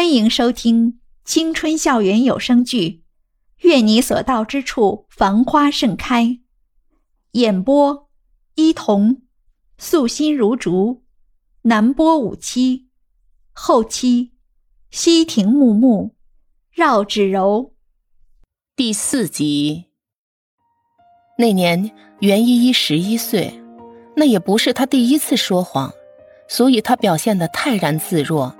欢迎收听青春校园有声剧《愿你所到之处繁花盛开》，演播：伊童，素心如竹，南波五七，后期：西亭木木，绕指柔。第四集。那年袁依依十一岁，那也不是她第一次说谎，所以她表现得泰然自若。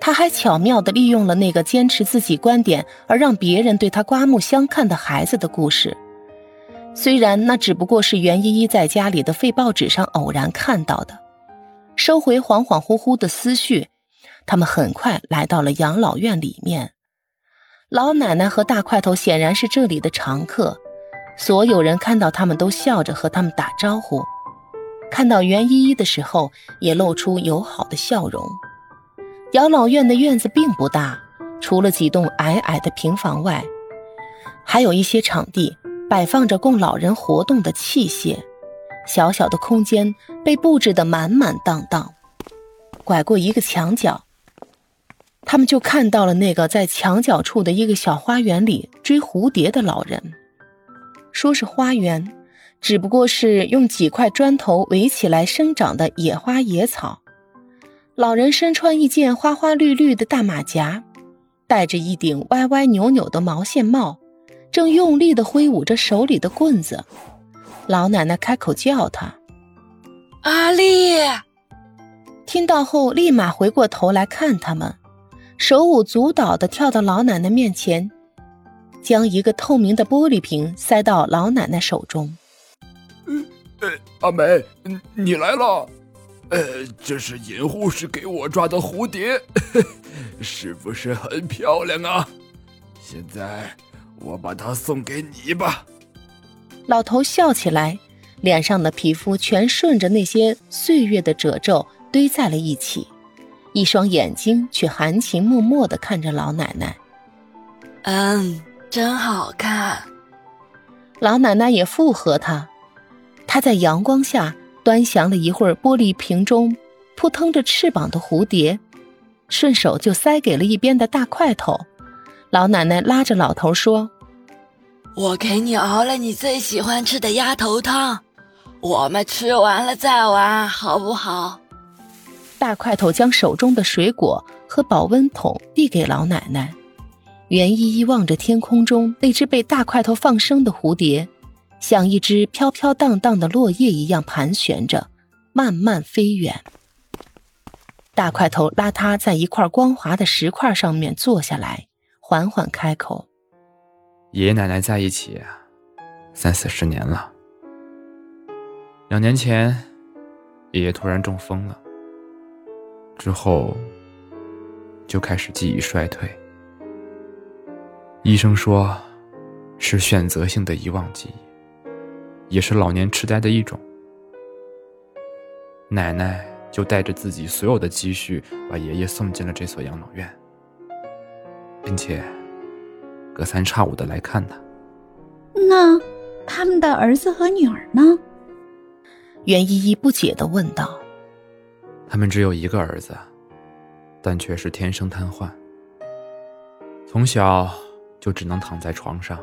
他还巧妙地利用了那个坚持自己观点而让别人对他刮目相看的孩子的故事，虽然那只不过是袁依依在家里的废报纸上偶然看到的。收回恍恍惚惚的思绪，他们很快来到了养老院里面。老奶奶和大块头显然是这里的常客，所有人看到他们都笑着和他们打招呼，看到袁依依的时候也露出友好的笑容。养老院的院子并不大，除了几栋矮矮的平房外，还有一些场地摆放着供老人活动的器械。小小的空间被布置得满满当当。拐过一个墙角，他们就看到了那个在墙角处的一个小花园里追蝴蝶的老人。说是花园，只不过是用几块砖头围起来生长的野花野草。老人身穿一件花花绿绿的大马甲，戴着一顶歪歪扭扭的毛线帽，正用力地挥舞着手里的棍子。老奶奶开口叫他：“阿丽！”听到后，立马回过头来看他们，手舞足蹈地跳到老奶奶面前，将一个透明的玻璃瓶塞到老奶奶手中。“呃，阿梅，你来了。”呃，这是尹护士给我抓的蝴蝶，是不是很漂亮啊？现在我把它送给你吧。老头笑起来，脸上的皮肤全顺着那些岁月的褶皱堆在了一起，一双眼睛却含情脉脉的看着老奶奶。嗯，真好看。老奶奶也附和他，她在阳光下。端详了一会儿玻璃瓶中扑腾着翅膀的蝴蝶，顺手就塞给了一边的大块头。老奶奶拉着老头说：“我给你熬了你最喜欢吃的鸭头汤，我们吃完了再玩，好不好？”大块头将手中的水果和保温桶递给老奶奶。袁依依望着天空中那只被大块头放生的蝴蝶。像一只飘飘荡荡的落叶一样盘旋着，慢慢飞远。大块头拉他在一块光滑的石块上面坐下来，缓缓开口：“爷爷奶奶在一起三四十年了。两年前，爷爷突然中风了，之后就开始记忆衰退。医生说，是选择性的遗忘记忆。”也是老年痴呆的一种。奶奶就带着自己所有的积蓄，把爷爷送进了这所养老院，并且隔三差五的来看他。那他们的儿子和女儿呢？袁依依不解的问道。他们只有一个儿子，但却是天生瘫痪，从小就只能躺在床上，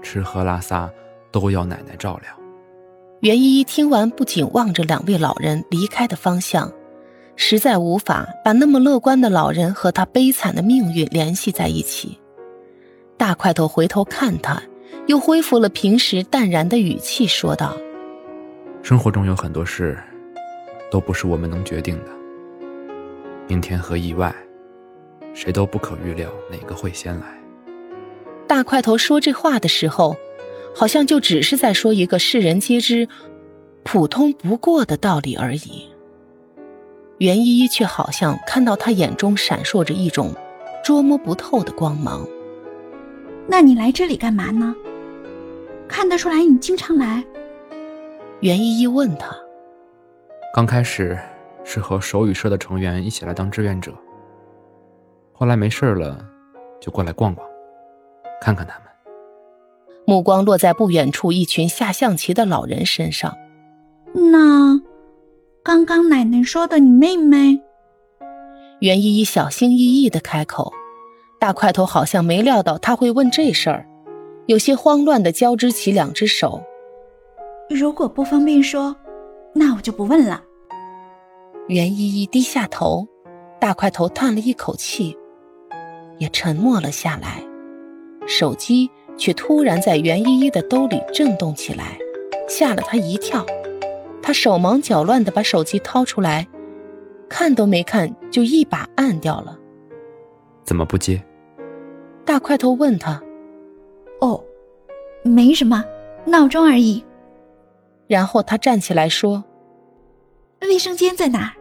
吃喝拉撒。都要奶奶照料。袁依依听完，不仅望着两位老人离开的方向，实在无法把那么乐观的老人和他悲惨的命运联系在一起。大块头回头看他，又恢复了平时淡然的语气，说道：“生活中有很多事，都不是我们能决定的。明天和意外，谁都不可预料哪个会先来。”大块头说这话的时候。好像就只是在说一个世人皆知、普通不过的道理而已。袁依依却好像看到他眼中闪烁着一种捉摸不透的光芒。那你来这里干嘛呢？看得出来你经常来。袁依依问他。刚开始是和手语社的成员一起来当志愿者，后来没事了，就过来逛逛，看看他们。目光落在不远处一群下象棋的老人身上。那，刚刚奶奶说的你妹妹？袁依依小心翼翼的开口，大块头好像没料到他会问这事儿，有些慌乱的交织起两只手。如果不方便说，那我就不问了。袁依依低下头，大块头叹了一口气，也沉默了下来。手机却突然在袁依依的兜里震动起来，吓了她一跳。她手忙脚乱的把手机掏出来。看都没看，就一把按掉了。怎么不接？大块头问他。哦，没什么，闹钟而已。然后他站起来说：“卫生间在哪儿？”